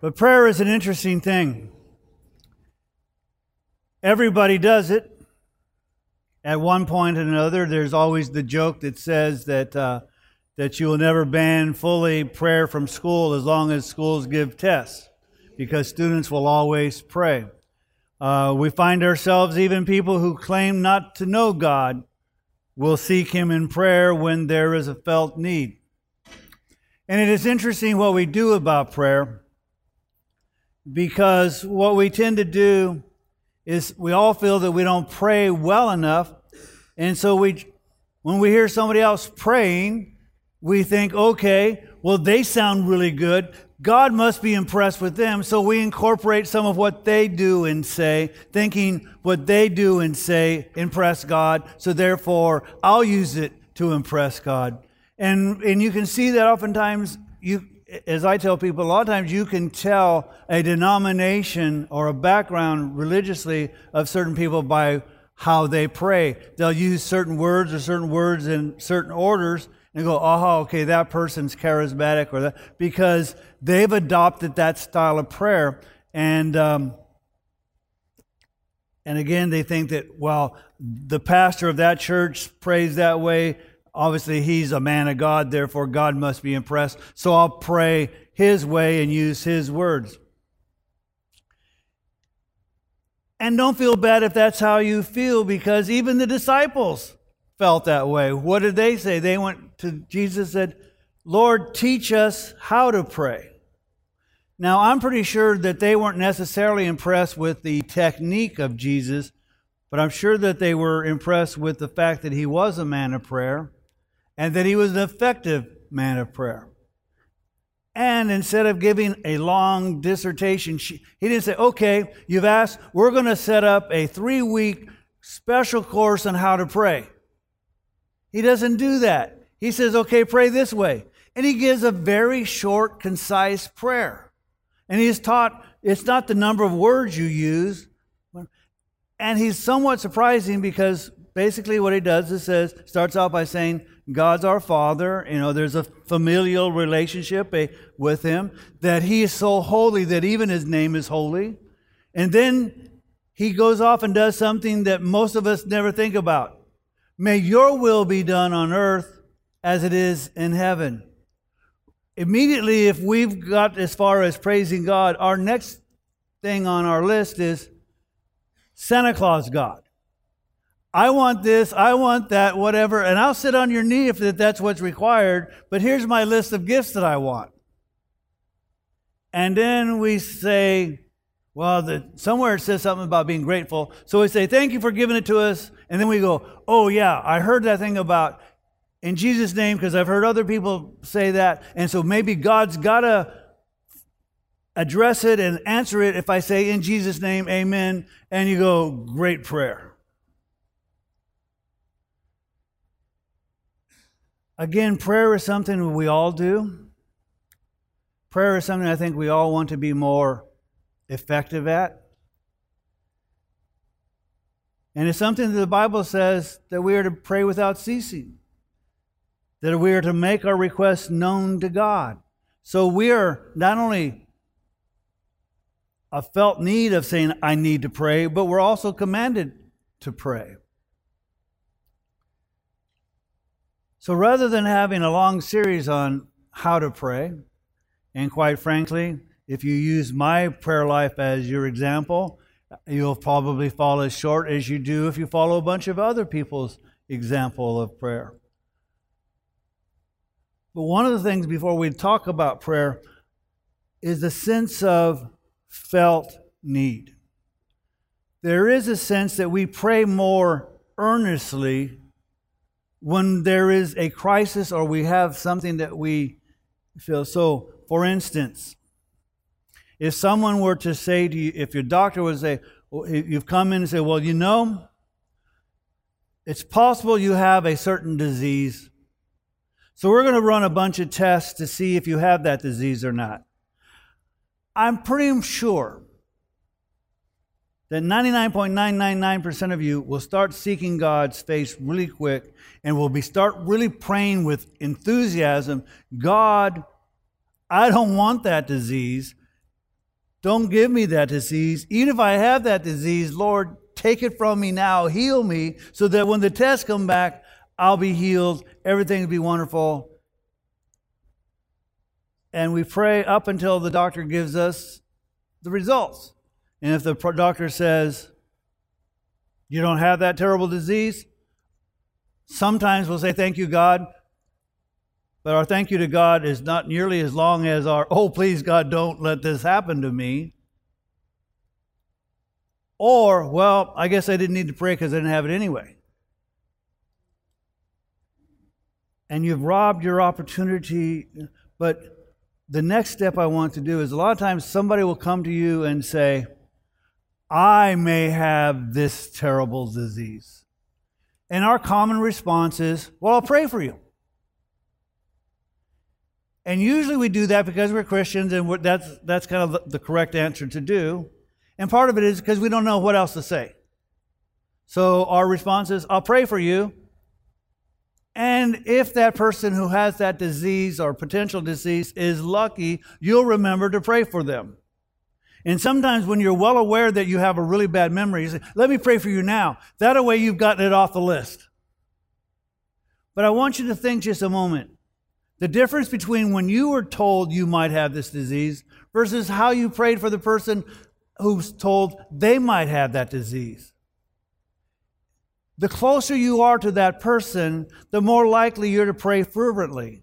But prayer is an interesting thing. Everybody does it. At one point or another, there's always the joke that says that, uh, that you will never ban fully prayer from school as long as schools give tests, because students will always pray. Uh, we find ourselves, even people who claim not to know God, will seek Him in prayer when there is a felt need. And it is interesting what we do about prayer because what we tend to do is we all feel that we don't pray well enough. And so we, when we hear somebody else praying, we think, okay, well, they sound really good. God must be impressed with them. So we incorporate some of what they do and say, thinking what they do and say impress God. So therefore, I'll use it to impress God. And, and you can see that oftentimes you, as I tell people, a lot of times you can tell a denomination or a background religiously of certain people by how they pray. They'll use certain words or certain words in certain orders and go, oh, okay, that person's charismatic or that, because they've adopted that style of prayer. And, um, and again, they think that, well, the pastor of that church prays that way Obviously, he's a man of God, therefore, God must be impressed. So I'll pray his way and use his words. And don't feel bad if that's how you feel, because even the disciples felt that way. What did they say? They went to Jesus and said, Lord, teach us how to pray. Now, I'm pretty sure that they weren't necessarily impressed with the technique of Jesus, but I'm sure that they were impressed with the fact that he was a man of prayer and that he was an effective man of prayer. And instead of giving a long dissertation, he didn't say, okay, you've asked, we're going to set up a three week special course on how to pray. He doesn't do that. He says, okay, pray this way. And he gives a very short, concise prayer. And he's taught it's not the number of words you use. And he's somewhat surprising because basically what he does is says, starts out by saying, God's our Father. You know, there's a familial relationship eh, with Him, that He is so holy that even His name is holy. And then He goes off and does something that most of us never think about. May your will be done on earth as it is in heaven. Immediately, if we've got as far as praising God, our next thing on our list is Santa Claus God. I want this, I want that, whatever, and I'll sit on your knee if that's what's required, but here's my list of gifts that I want. And then we say, well, the, somewhere it says something about being grateful. So we say, thank you for giving it to us. And then we go, oh, yeah, I heard that thing about in Jesus' name because I've heard other people say that. And so maybe God's got to address it and answer it if I say in Jesus' name, amen. And you go, great prayer. Again, prayer is something we all do. Prayer is something I think we all want to be more effective at. And it's something that the Bible says that we are to pray without ceasing, that we are to make our requests known to God. So we are not only a felt need of saying, I need to pray, but we're also commanded to pray. So rather than having a long series on how to pray, and quite frankly, if you use my prayer life as your example, you'll probably fall as short as you do if you follow a bunch of other people's example of prayer. But one of the things before we talk about prayer is the sense of felt need. There is a sense that we pray more earnestly when there is a crisis or we have something that we feel. So, for instance, if someone were to say to you, if your doctor would say, you've come in and say, well, you know, it's possible you have a certain disease. So we're going to run a bunch of tests to see if you have that disease or not. I'm pretty sure that 99.999% of you will start seeking God's face really quick and will be start really praying with enthusiasm God, I don't want that disease. don't give me that disease. Even if I have that disease, Lord, take it from me now. Heal me so that when the tests come back, I'll be healed. Everything will be wonderful. And we pray up until the doctor gives us the results. And if the doctor says, you don't have that terrible disease, sometimes we'll say, Thank you, God. But our thank you to God is not nearly as long as our, oh, please, God, don't let this happen to me. Or, well, I guess I didn't need to pray because I didn't have it anyway. And you've robbed your opportunity. But the next step I want to do is a lot of times somebody will come to you and say, I may have this terrible disease. And our common response is, Well, I'll pray for you. And usually we do that because we're Christians and we're, that's, that's kind of the correct answer to do. And part of it is because we don't know what else to say. So our response is, I'll pray for you. And if that person who has that disease or potential disease is lucky, you'll remember to pray for them. And sometimes when you're well aware that you have a really bad memory, you say, Let me pray for you now. That way you've gotten it off the list. But I want you to think just a moment the difference between when you were told you might have this disease versus how you prayed for the person who's told they might have that disease. The closer you are to that person, the more likely you're to pray fervently.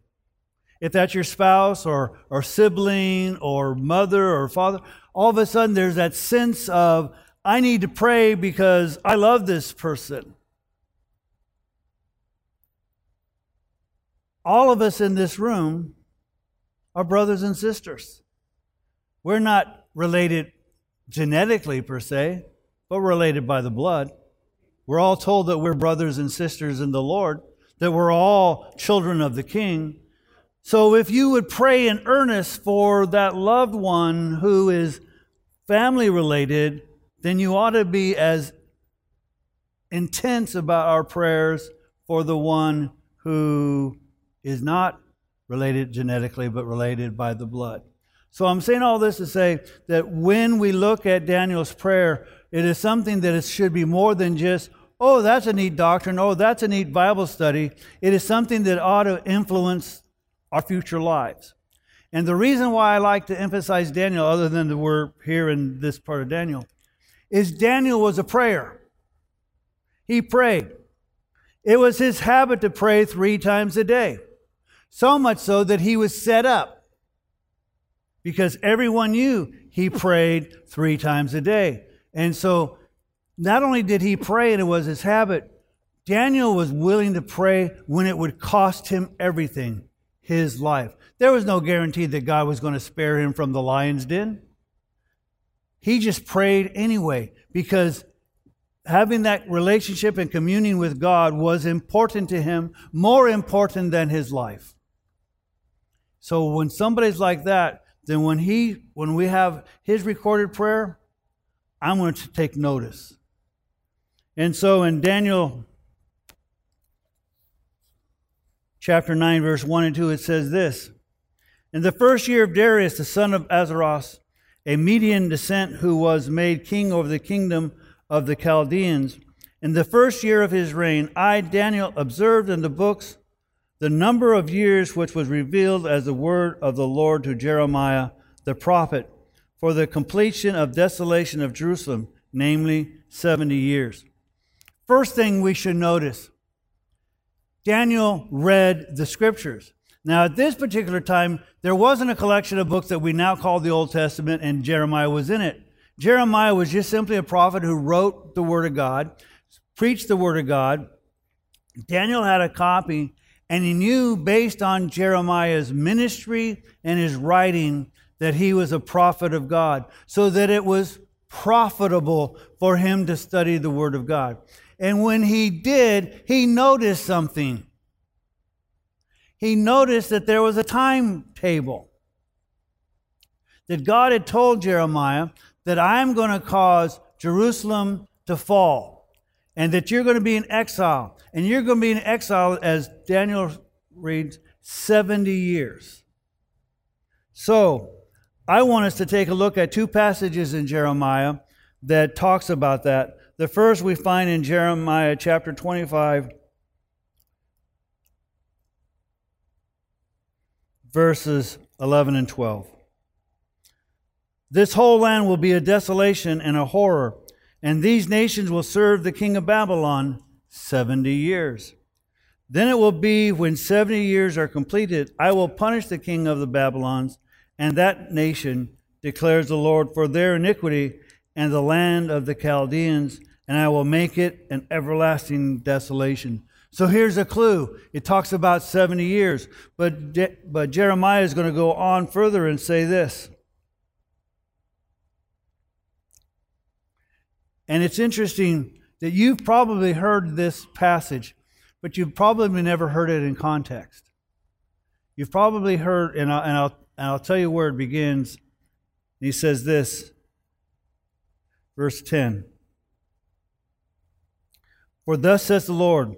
If that's your spouse or, or sibling or mother or father, all of a sudden there's that sense of, I need to pray because I love this person. all of us in this room are brothers and sisters. We're not related genetically per se, but related by the blood. We're all told that we're brothers and sisters in the Lord, that we're all children of the King. So if you would pray in earnest for that loved one who is family related, then you ought to be as intense about our prayers for the one who is not related genetically, but related by the blood. So I'm saying all this to say that when we look at Daniel's prayer, it is something that it should be more than just, oh, that's a neat doctrine, oh, that's a neat Bible study. It is something that ought to influence our future lives. And the reason why I like to emphasize Daniel, other than that we're here in this part of Daniel, is Daniel was a prayer. He prayed. It was his habit to pray three times a day. So much so that he was set up because everyone knew he prayed three times a day. And so not only did he pray and it was his habit, Daniel was willing to pray when it would cost him everything, his life. There was no guarantee that God was going to spare him from the lion's den. He just prayed anyway because having that relationship and communing with God was important to him, more important than his life. So when somebody's like that, then when he when we have his recorded prayer, I'm going to take notice. And so in Daniel chapter 9 verse 1 and 2 it says this, in the first year of Darius the son of Ahasuerus, a Median descent who was made king over the kingdom of the Chaldeans, in the first year of his reign, I, Daniel, observed in the books the number of years which was revealed as the word of the Lord to Jeremiah the prophet for the completion of desolation of Jerusalem, namely 70 years. First thing we should notice Daniel read the scriptures. Now, at this particular time, there wasn't a collection of books that we now call the Old Testament, and Jeremiah was in it. Jeremiah was just simply a prophet who wrote the Word of God, preached the Word of God. Daniel had a copy and he knew based on Jeremiah's ministry and his writing that he was a prophet of God, so that it was profitable for him to study the Word of God. And when he did, he noticed something. He noticed that there was a timetable. That God had told Jeremiah that I'm going to cause Jerusalem to fall and that you're going to be in exile. And you're going to be in exile, as Daniel reads, 70 years. So, I want us to take a look at two passages in Jeremiah that talks about that. The first we find in Jeremiah chapter 25 verses 11 and 12. This whole land will be a desolation and a horror, and these nations will serve the king of Babylon 70 years. Then it will be when 70 years are completed, I will punish the king of the Babylons and that nation, declares the Lord, for their iniquity and the land of the Chaldeans, and I will make it an everlasting desolation. So here's a clue. It talks about 70 years. But, but Jeremiah is going to go on further and say this. And it's interesting that you've probably heard this passage, but you've probably never heard it in context. You've probably heard, and, I, and, I'll, and I'll tell you where it begins. He says this, verse 10 For thus says the Lord,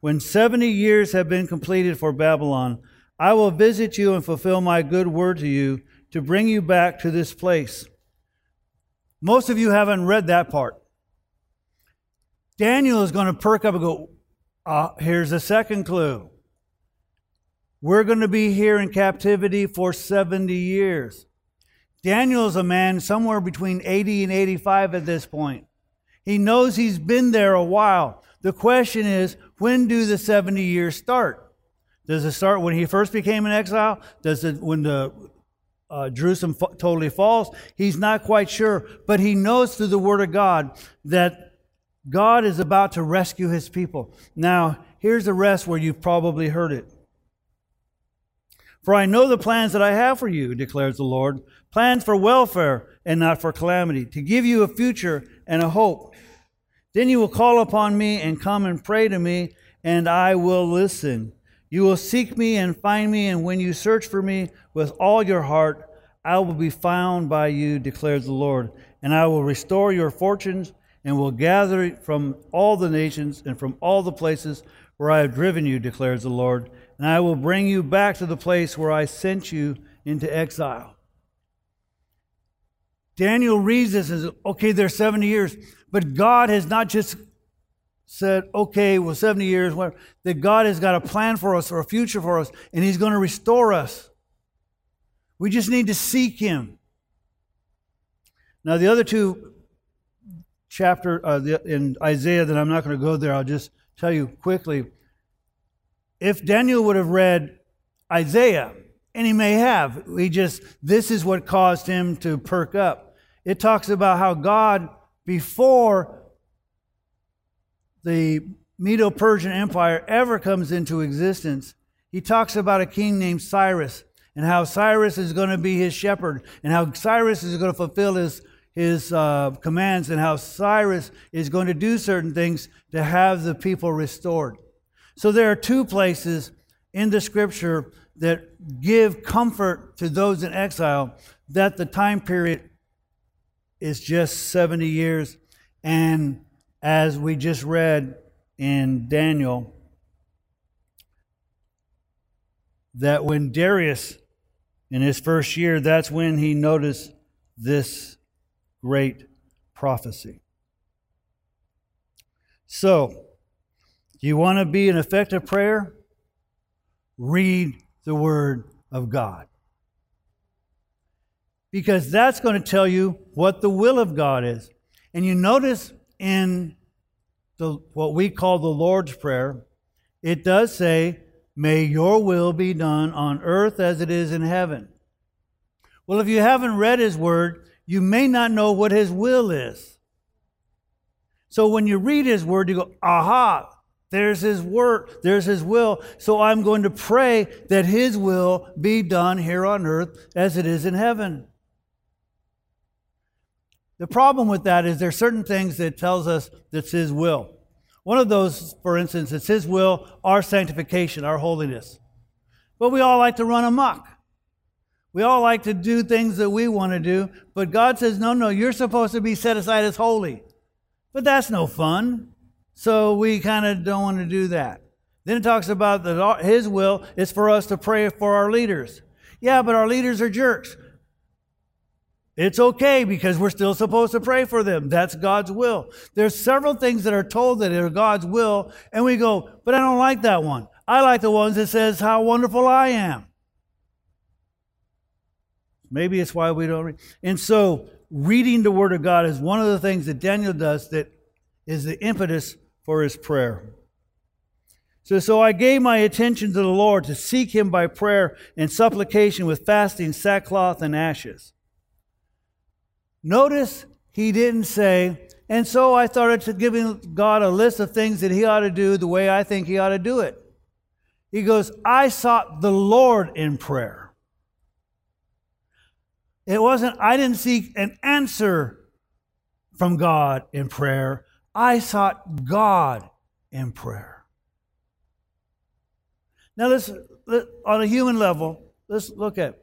when 70 years have been completed for Babylon, I will visit you and fulfill my good word to you to bring you back to this place. Most of you haven't read that part. Daniel is going to perk up and go, uh, here's a second clue. We're going to be here in captivity for 70 years. Daniel is a man somewhere between 80 and 85 at this point. He knows he's been there a while. The question is, when do the 70 years start? Does it start when he first became an exile? Does it when the uh, Jerusalem totally falls? He's not quite sure, but he knows through the Word of God that God is about to rescue his people. Now, here's the rest where you've probably heard it. For I know the plans that I have for you, declares the Lord plans for welfare and not for calamity, to give you a future and a hope. Then you will call upon me and come and pray to me, and I will listen. You will seek me and find me, and when you search for me with all your heart, I will be found by you, declares the Lord. And I will restore your fortunes and will gather from all the nations and from all the places where I have driven you, declares the Lord. And I will bring you back to the place where I sent you into exile. Daniel reads this and says, okay, there's 70 years. But God has not just said, okay, well, 70 years, whatever. that God has got a plan for us or a future for us, and He's going to restore us. We just need to seek Him. Now, the other two chapter uh, the, in Isaiah that I'm not going to go there, I'll just tell you quickly. If Daniel would have read Isaiah, and he may have, he just, this is what caused him to perk up. It talks about how God before the Medo Persian Empire ever comes into existence, he talks about a king named Cyrus and how Cyrus is going to be his shepherd and how Cyrus is going to fulfill his, his uh, commands and how Cyrus is going to do certain things to have the people restored. So there are two places in the scripture that give comfort to those in exile that the time period is just 70 years. And as we just read in Daniel, that when Darius, in his first year, that's when he noticed this great prophecy. So, you want to be an effective prayer? Read the Word of God because that's going to tell you what the will of God is. And you notice in the, what we call the Lord's Prayer, it does say, May your will be done on earth as it is in heaven. Well, if you haven't read His Word, you may not know what His will is. So when you read His Word, you go, aha, there's His Word, there's His will. So I'm going to pray that His will be done here on earth as it is in heaven. The problem with that is there are certain things that tells us that's His will. One of those, for instance, it's His will, our sanctification, our holiness. But we all like to run amok. We all like to do things that we want to do, but God says, no, no, you're supposed to be set aside as holy. But that's no fun. So we kind of don't want to do that. Then it talks about that His will is for us to pray for our leaders. Yeah, but our leaders are jerks. It's okay because we're still supposed to pray for them. That's God's will. There's several things that are told that are God's will, and we go, but I don't like that one. I like the ones that says how wonderful I am. Maybe it's why we don't read. And so, reading the Word of God is one of the things that Daniel does that is the impetus for his prayer. So, so I gave my attention to the Lord to seek him by prayer and supplication with fasting, sackcloth, and ashes. Notice he didn't say, and so I started to giving God a list of things that he ought to do the way I think he ought to do it. He goes, I sought the Lord in prayer. It wasn't, I didn't seek an answer from God in prayer. I sought God in prayer. Now, let's, let, on a human level, let's look at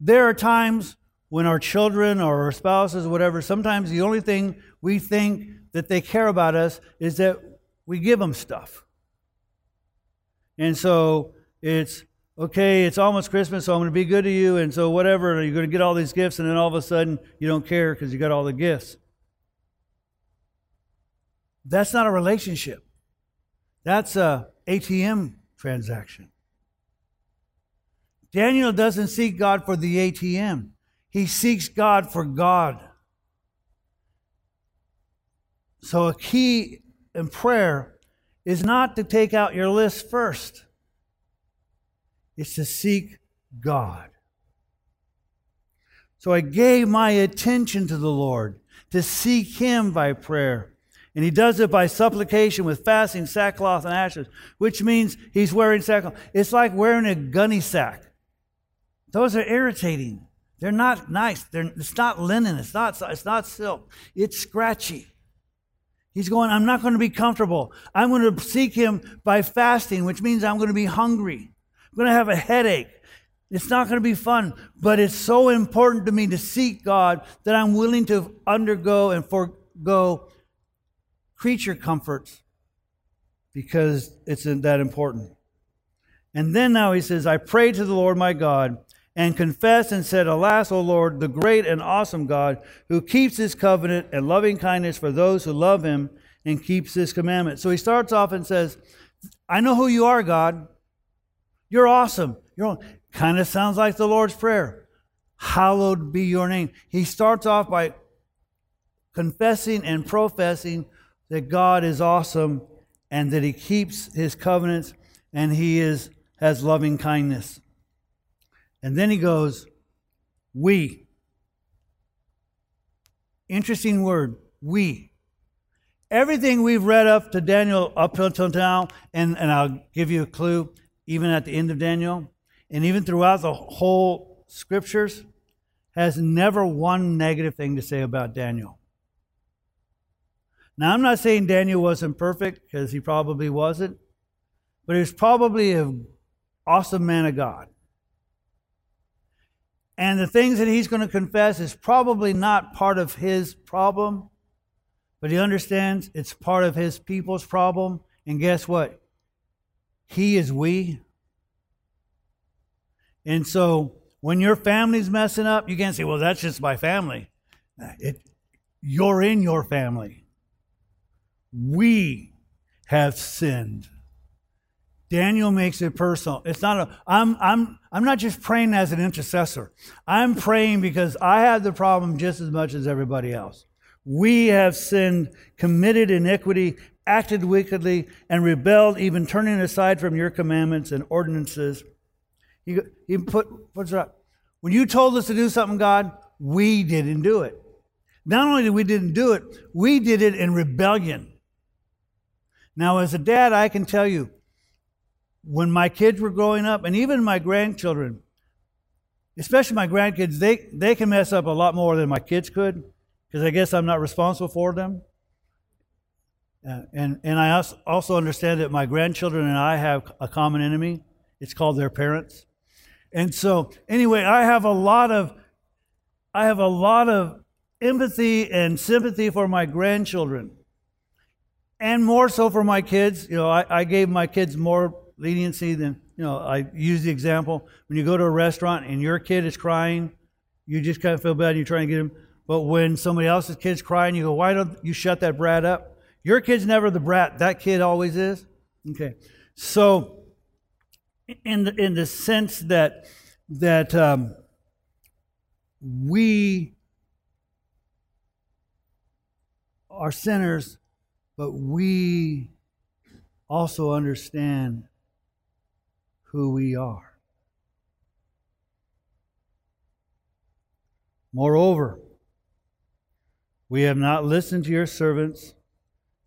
there are times when our children or our spouses, whatever, sometimes the only thing we think that they care about us is that we give them stuff. And so it's okay, it's almost Christmas, so I'm going to be good to you, and so whatever, you're going to get all these gifts, and then all of a sudden you don't care because you got all the gifts. That's not a relationship. That's a ATM transaction. Daniel doesn't seek God for the ATM. He seeks God for God. So, a key in prayer is not to take out your list first, it's to seek God. So, I gave my attention to the Lord to seek Him by prayer. And he does it by supplication with fasting, sackcloth, and ashes, which means he's wearing sackcloth. It's like wearing a gunny sack. Those are irritating. They're not nice. They're, it's not linen. It's not, it's not silk. It's scratchy. He's going, I'm not going to be comfortable. I'm going to seek him by fasting, which means I'm going to be hungry. I'm going to have a headache. It's not going to be fun, but it's so important to me to seek God that I'm willing to undergo and forego creature comforts because it's uh, that important. And then now he says, I prayed to the Lord my God and confessed and said, Alas, O Lord, the great and awesome God, who keeps his covenant and loving kindness for those who love him and keeps his commandment. So he starts off and says, I know who you are, God. You're awesome. You're kind of sounds like the Lord's Prayer. Hallowed be your name. He starts off by confessing and professing that God is awesome and that he keeps his covenants and he is has loving kindness. And then he goes, We. Interesting word, we. Everything we've read up to Daniel up until now, and, and I'll give you a clue, even at the end of Daniel, and even throughout the whole scriptures, has never one negative thing to say about Daniel. Now, I'm not saying Daniel wasn't perfect, because he probably wasn't, but he was probably an awesome man of God. And the things that he's going to confess is probably not part of his problem, but he understands it's part of his people's problem. And guess what? He is we. And so when your family's messing up, you can't say, well, that's just my family. It, you're in your family. We have sinned. Daniel makes it personal. It's not a, I'm, I'm, I'm not just praying as an intercessor. I'm praying because I have the problem just as much as everybody else. We have sinned, committed iniquity, acted wickedly, and rebelled, even turning aside from your commandments and ordinances. He, he put, what's that? When you told us to do something, God, we didn't do it. Not only did we didn't do it, we did it in rebellion. Now, as a dad, I can tell you, when my kids were growing up, and even my grandchildren, especially my grandkids, they, they can mess up a lot more than my kids could because I guess I'm not responsible for them. Uh, and, and I also understand that my grandchildren and I have a common enemy. It's called their parents. And so, anyway, I have a lot of, I have a lot of empathy and sympathy for my grandchildren, and more so for my kids. You know, I, I gave my kids more leniency than, you know, I use the example when you go to a restaurant and your kid is crying, you just kind of feel bad and you're trying to get him. But when somebody else's kid's crying, you go, why don't you shut that brat up? Your kid's never the brat. That kid always is. Okay. So, in the, in the sense that that um, we are sinners, but we also understand who we are. Moreover, we have not listened to your servants,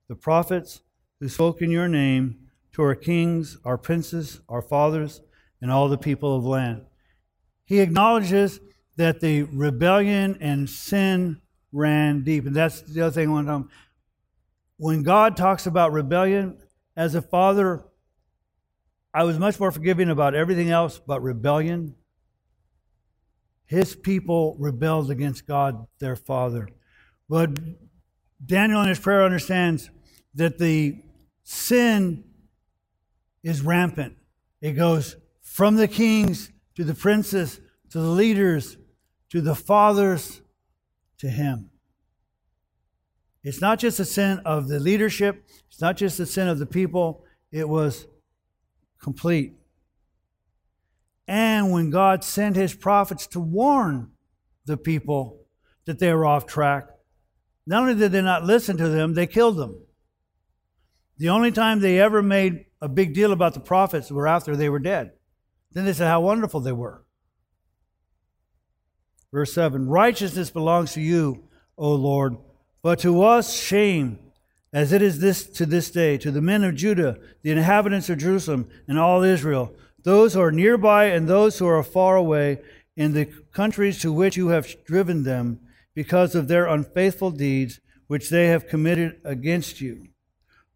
the prophets who spoke in your name, to our kings, our princes, our fathers, and all the people of land. He acknowledges that the rebellion and sin ran deep. And that's the other thing I want to When God talks about rebellion, as a father, I was much more forgiving about everything else but rebellion. His people rebelled against God, their father. But Daniel in his prayer understands that the sin is rampant. It goes from the kings to the princes to the leaders to the fathers to him. It's not just a sin of the leadership, it's not just a sin of the people, it was complete. And when God sent his prophets to warn the people that they were off track, not only did they not listen to them, they killed them. The only time they ever made a big deal about the prophets were after they were dead. Then they said how wonderful they were. Verse 7 Righteousness belongs to you, O Lord, but to us shame, as it is this to this day, to the men of Judah, the inhabitants of Jerusalem, and all Israel, those who are nearby and those who are far away, in the countries to which you have driven them, because of their unfaithful deeds which they have committed against you.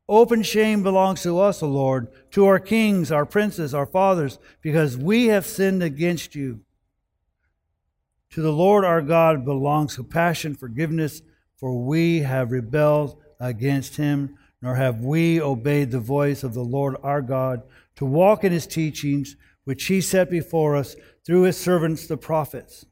Open shame belongs to us, O Lord, to our kings, our princes, our fathers, because we have sinned against you. To the Lord our God belongs compassion, forgiveness, for we have rebelled against him, nor have we obeyed the voice of the Lord our God to walk in his teachings, which he set before us through his servants the prophets.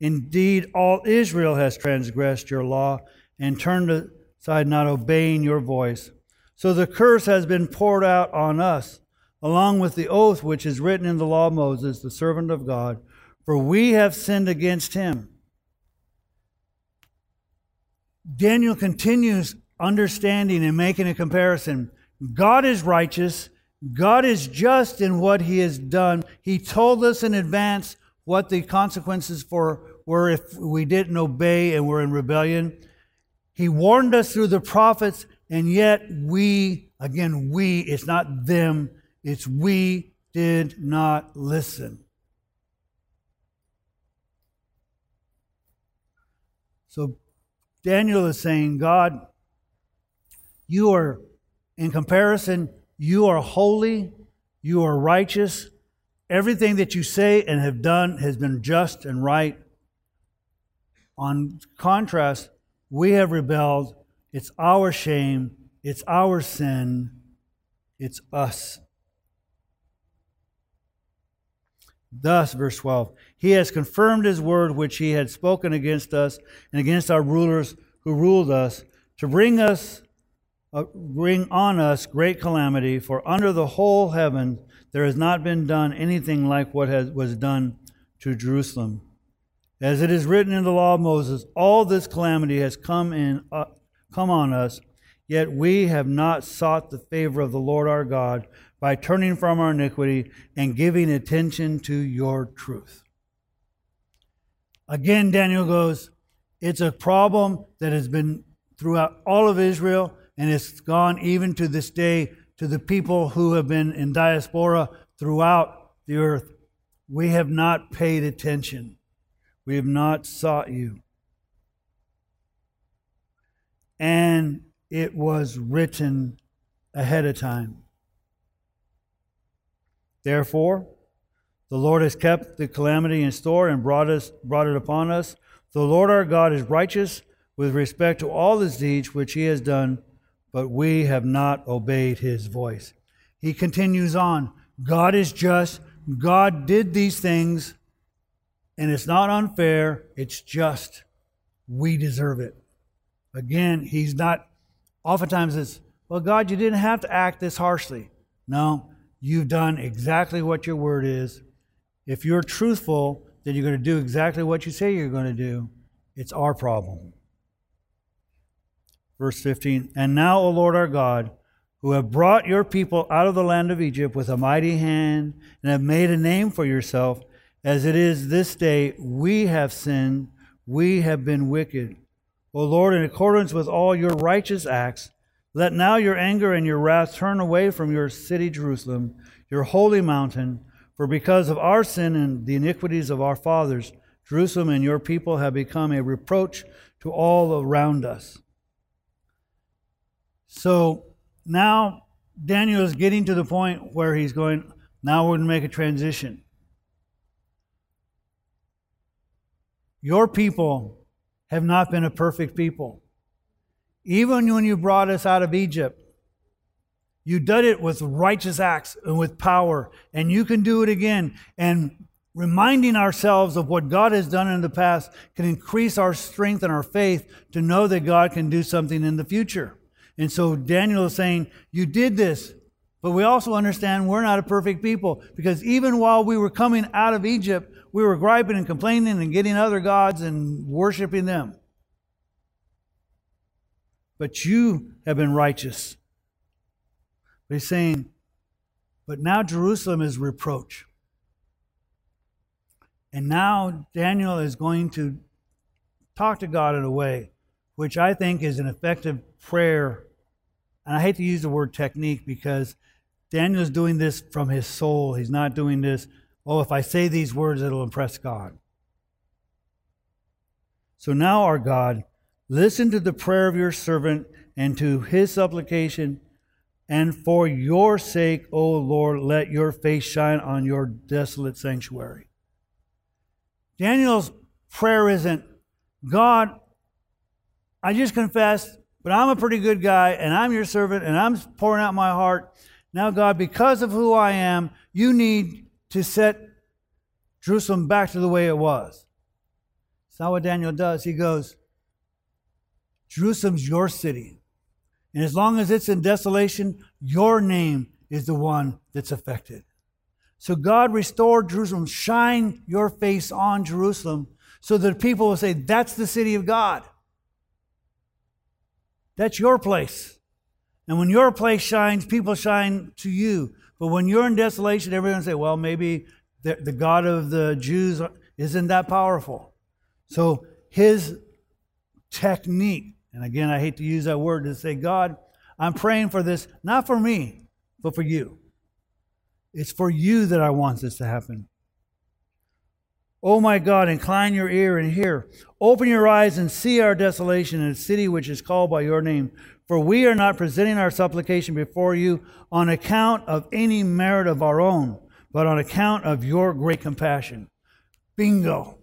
Indeed, all Israel has transgressed your law and turned aside, not obeying your voice. So the curse has been poured out on us, along with the oath which is written in the law of Moses, the servant of God, for we have sinned against him. Daniel continues understanding and making a comparison. God is righteous. God is just in what he has done. He told us in advance what the consequences for were if we didn't obey and were in rebellion. He warned us through the prophets, and yet we, again, we, it's not them, it's we did not listen. So Daniel is saying, God, you are, in comparison, you are holy, you are righteous. Everything that you say and have done has been just and right. On contrast, we have rebelled. It's our shame, it's our sin, it's us. Thus, verse 12, he has confirmed his word which he had spoken against us and against our rulers who ruled us to bring us uh, bring on us great calamity for under the whole heaven there has not been done anything like what has, was done to Jerusalem. As it is written in the law of Moses, all this calamity has come in uh, come on us, yet we have not sought the favor of the Lord our God by turning from our iniquity and giving attention to your truth. Again, Daniel goes, it's a problem that has been throughout all of Israel, and it's gone even to this day to the people who have been in diaspora throughout the earth. We have not paid attention. We have not sought you. And it was written ahead of time. Therefore, the Lord has kept the calamity in store and brought, us, brought it upon us. The Lord our God is righteous with respect to all his deeds which he has done, but we have not obeyed his voice. He continues on God is just. God did these things, And it's not unfair, it's just. We deserve it. Again, he's not, oftentimes it's, well, God, you didn't have to act this harshly. No, you've done exactly what your word is. If you're truthful, then you're going to do exactly what you say you're going to do. It's our problem. Verse 15 And now, O Lord our God, who have brought your people out of the land of Egypt with a mighty hand and have made a name for yourself, as it is this day, we have sinned, we have been wicked. O Lord, in accordance with all your righteous acts, let now your anger and your wrath turn away from your city Jerusalem, your holy mountain, for because of our sin and the iniquities of our fathers, Jerusalem and your people have become a reproach to all around us. So now Daniel is getting to the point where he's going, now we're going to make a transition. Your people have not been a perfect people. Even when you brought us out of Egypt, you did it with righteous acts and with power, and you can do it again. And reminding ourselves of what God has done in the past can increase our strength and our faith to know that God can do something in the future. And so Daniel is saying, You did this, but we also understand we're not a perfect people because even while we were coming out of Egypt, we were griping and complaining and getting other gods and worshiping them. But you have been righteous. But he's saying, But now Jerusalem is reproach. And now Daniel is going to talk to God in a way which I think is an effective prayer. And I hate to use the word technique because Daniel is doing this from his soul. He's not doing this Oh, if I say these words, it'll impress God. So now, our God, listen to the prayer of your servant and to his supplication. And for your sake, O Lord, let your face shine on your desolate sanctuary. Daniel's prayer isn't, God, I just confessed, but I'm a pretty good guy, and I'm your servant, and I'm pouring out my heart. Now, God, because of who I am, you need to set Jerusalem back to the way it was. That's not what Daniel does. He goes, Jerusalem's your city. And as long as it's in desolation, your name is the one that's affected. So God restored Jerusalem. Shine your face on Jerusalem so that people will say, That's the city of God. That's your place. And when your place shines, people shine to you. But when you're in desolation, everyone say, well, maybe the, the God of the Jews isn't that powerful. So his technique, and again, I hate to use that word to say, God, I'm praying for this, not for me, but for you. It's for you that I want this to happen. Oh my God, incline your ear and hear. Open your eyes and see our desolation in a city which is called by your name. For we are not presenting our supplication before you on account of any merit of our own, but on account of your great compassion. Bingo.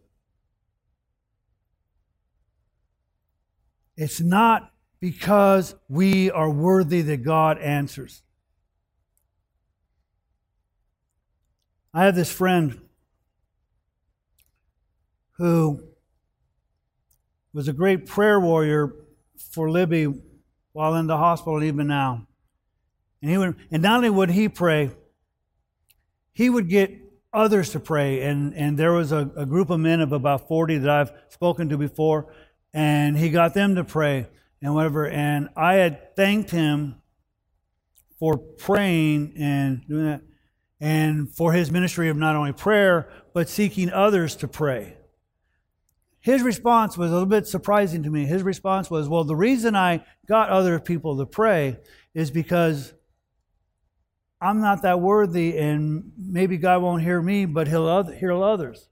It's not because we are worthy that God answers. I have this friend who was a great prayer warrior for Libby while in the hospital, even now. And he would, and not only would he pray, he would get others to pray. And, and there was a, a group of men of about 40 that I've spoken to before, and he got them to pray and whatever. And I had thanked him for praying and doing that, and for his ministry of not only prayer, but seeking others to pray. His response was a little bit surprising to me. His response was, Well, the reason I got other people to pray is because I'm not that worthy, and maybe God won't hear me, but He'll hear others.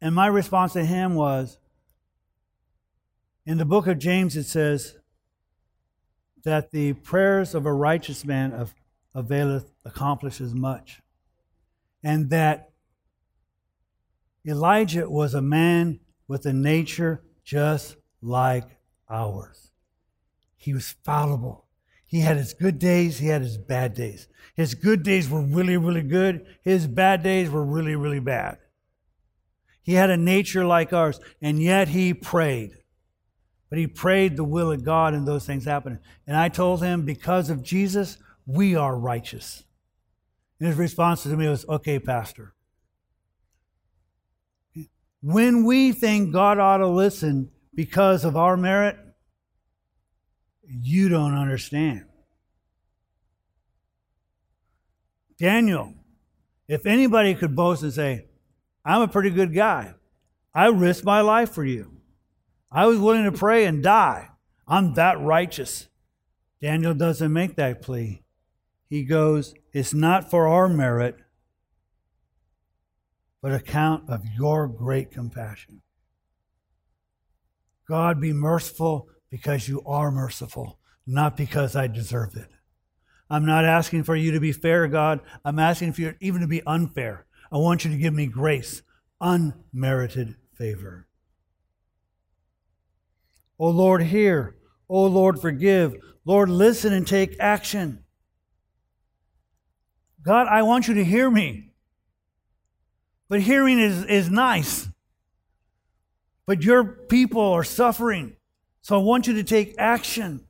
And my response to him was in the book of James, it says that the prayers of a righteous man of, availeth, accomplishes much. And that Elijah was a man with a nature just like ours. He was fallible. He had his good days, he had his bad days. His good days were really, really good. His bad days were really, really bad. He had a nature like ours, and yet he prayed. But he prayed the will of God and those things happened. And I told him, because of Jesus, we are righteous. And his response to me was, okay, Pastor. When we think God ought to listen because of our merit, you don't understand. Daniel, if anybody could boast and say, I'm a pretty good guy, I risked my life for you. I was willing to pray and die. I'm that righteous. Daniel doesn't make that plea. He goes, It's not for our merit, but account of your great compassion. God, be merciful because you are merciful, not because I deserve it. I'm not asking for you to be fair, God. I'm asking for you even to be unfair. I want you to give me grace, unmerited favor. Oh Lord, hear. Oh Lord, forgive. Lord, listen and take action. God, I want you to hear me. But hearing is, is nice. But your people are suffering. So I want you to take action.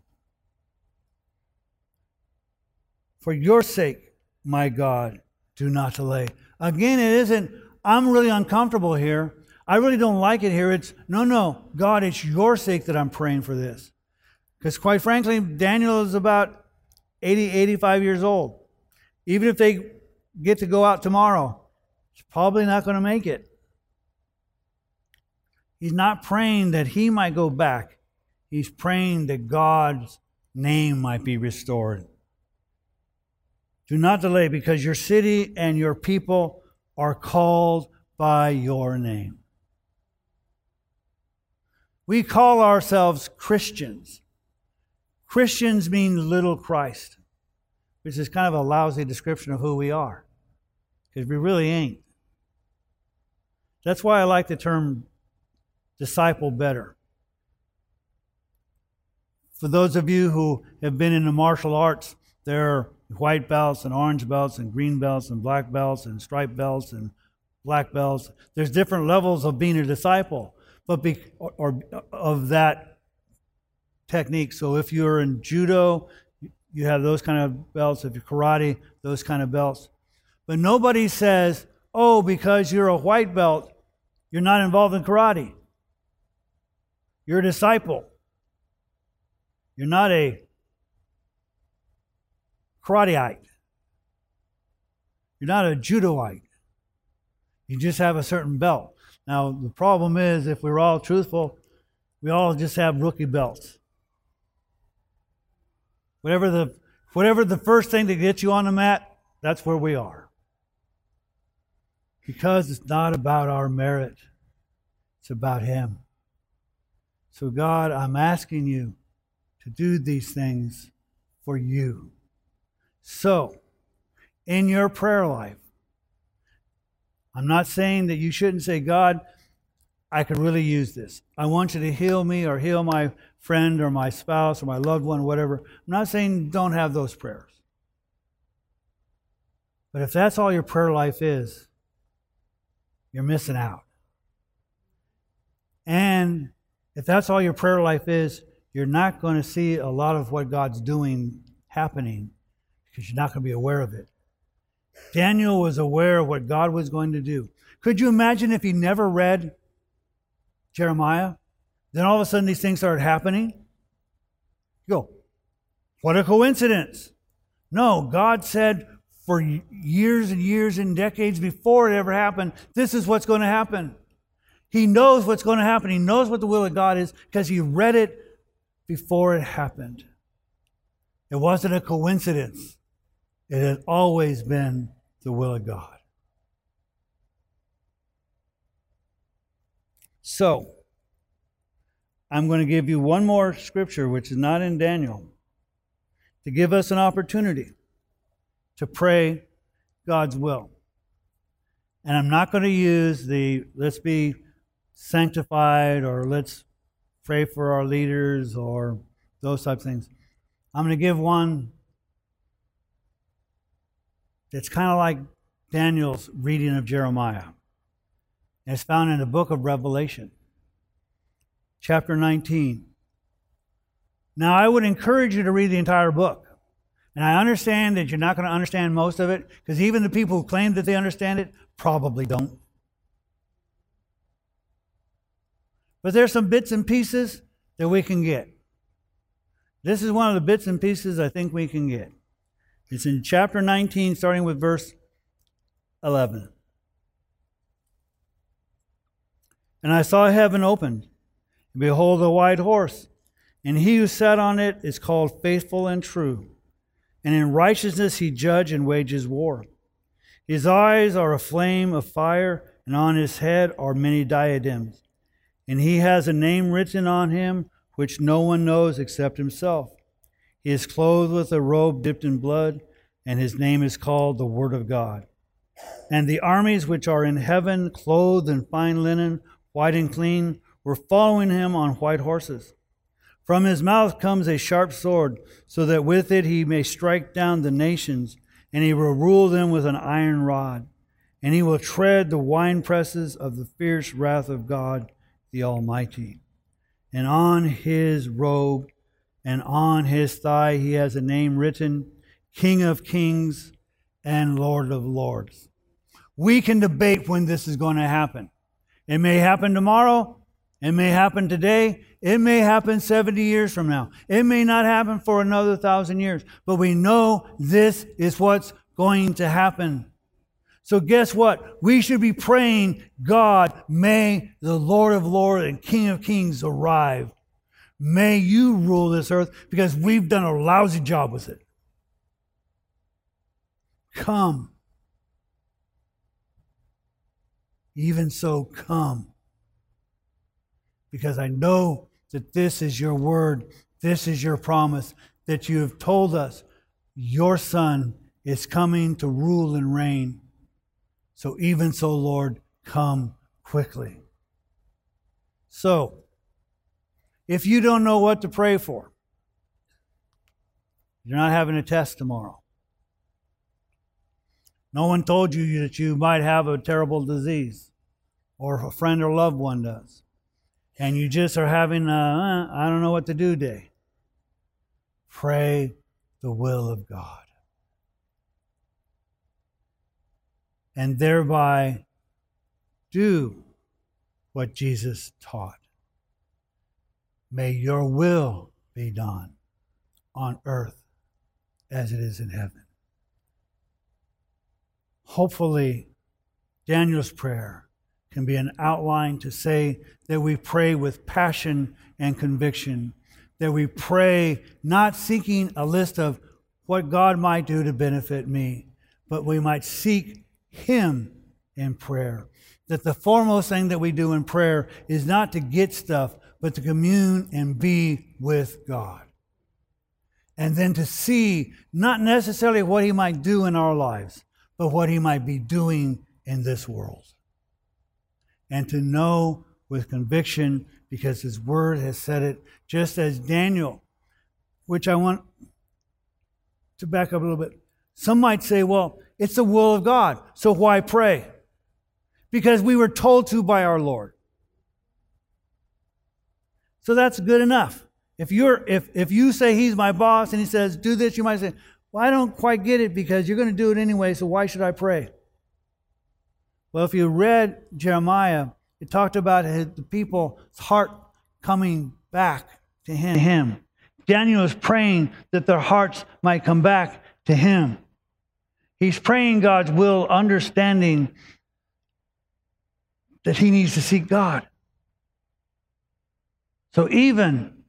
For your sake, my God, do not delay. Again, it isn't, I'm really uncomfortable here. I really don't like it here. It's, no, no, God, it's your sake that I'm praying for this. Because quite frankly, Daniel is about 80, 85 years old. Even if they get to go out tomorrow, he's probably not going to make it. He's not praying that he might go back. He's praying that God's name might be restored. Do not delay because your city and your people are called by your name. We call ourselves Christians. Christians mean little Christ, which is kind of a lousy description of who we are, because we really ain't. That's why I like the term disciple better. For those of you who have been in the martial arts, there are white belts and orange belts and green belts and black belts and striped belts and black belts. There's different levels of being a disciple, but be, or, or of that technique. So if you're in judo, you have those kind of belts. If you're karate, those kind of belts. But nobody says, "Oh, because you're a white belt, you're not involved in karate." You're a disciple. You're not a karateite. You're not a judoite. You just have a certain belt. Now, the problem is, if we're all truthful, we all just have rookie belts. Whatever the, whatever the first thing to get you on the mat, that's where we are. Because it's not about our merit, it's about Him. So, God, I'm asking you to do these things for you. So, in your prayer life, I'm not saying that you shouldn't say, God, I could really use this. I want you to heal me or heal my friend or my spouse or my loved one, whatever. I'm not saying don't have those prayers. But if that's all your prayer life is, you're missing out. And if that's all your prayer life is, you're not going to see a lot of what God's doing happening because you're not going to be aware of it. Daniel was aware of what God was going to do. Could you imagine if he never read Jeremiah? Then all of a sudden these things started happening. You go, what a coincidence. No, God said for years and years and decades before it ever happened, this is what's going to happen. He knows what's going to happen. He knows what the will of God is because he read it before it happened. It wasn't a coincidence. It has always been the will of God. So, I'm going to give you one more scripture, which is not in Daniel, to give us an opportunity to pray God's will. And I'm not going to use the let's be sanctified or let's pray for our leaders or those type of things. I'm going to give one that's kind of like Daniel's reading of Jeremiah. It's found in the book of Revelation, chapter 19. Now, I would encourage you to read the entire book. And I understand that you're not going to understand most of it, because even the people who claim that they understand it probably don't. But there's some bits and pieces that we can get. This is one of the bits and pieces I think we can get. It's in chapter 19, starting with verse 11. And I saw heaven opened, and behold, a white horse, and he who sat on it is called faithful and true and in righteousness he judges and wages war. His eyes are a flame of fire, and on his head are many diadems. And he has a name written on him which no one knows except himself. He is clothed with a robe dipped in blood, and his name is called the Word of God. And the armies which are in heaven, clothed in fine linen, white and clean, were following him on white horses. From his mouth comes a sharp sword, so that with it he may strike down the nations, and he will rule them with an iron rod. And he will tread the winepresses of the fierce wrath of God the Almighty. And on his robe and on his thigh he has a name written King of Kings and Lord of Lords. We can debate when this is going to happen. It may happen tomorrow, it may happen today, it may happen 70 years from now. It may not happen for another thousand years, but we know this is what's going to happen. So guess what? We should be praying, God, may the Lord of Lords and King of Kings arrive. May you rule this earth because we've done a lousy job with it. Come. Even so, come. Because I know that this is your word, this is your promise, that you have told us your Son is coming to rule and reign. So, even so, Lord, come quickly. So, if you don't know what to pray for, you're not having a test tomorrow. No one told you that you might have a terrible disease, or a friend or loved one does and you just are having a, uh, I don't know what to do day, pray the will of God. And thereby do what Jesus taught. May your will be done on earth as it is in heaven. Hopefully, Daniel's prayer can be an outline to say that we pray with passion and conviction, that we pray not seeking a list of what God might do to benefit me, but we might seek Him in prayer. That the foremost thing that we do in prayer is not to get stuff, but to commune and be with God. And then to see not necessarily what He might do in our lives, but what He might be doing in this world and to know with conviction because his word has said it, just as Daniel, which I want to back up a little bit. Some might say, well, it's the will of God, so why pray? Because we were told to by our Lord. So that's good enough. If you're if if you say he's my boss and he says do this, you might say, "Well, I don't quite get it because you're going to do it anyway, so why should I pray?" Well, if you read Jeremiah, it talked about the people's heart coming back to him. Daniel is praying that their hearts might come back to him. He's praying God's will, understanding that he needs to seek God. So even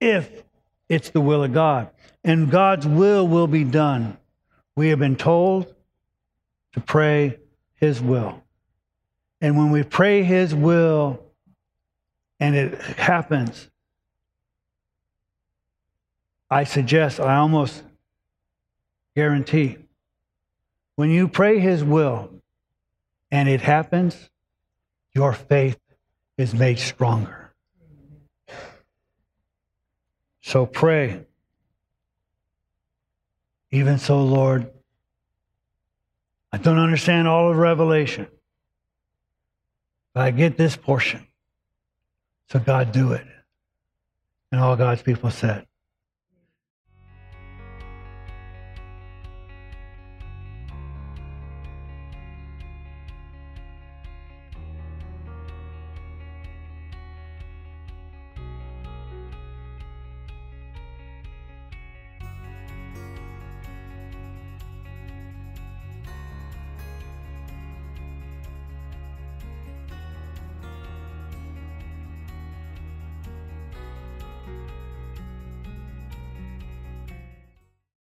if it's the will of God and God's will will be done, we have been told to pray his will. And when we pray His will and it happens, I suggest, I almost guarantee, when you pray His will and it happens, your faith is made stronger. So pray. Even so, Lord, I don't understand all of Revelation. But I get this portion. So God do it. And all God's people said,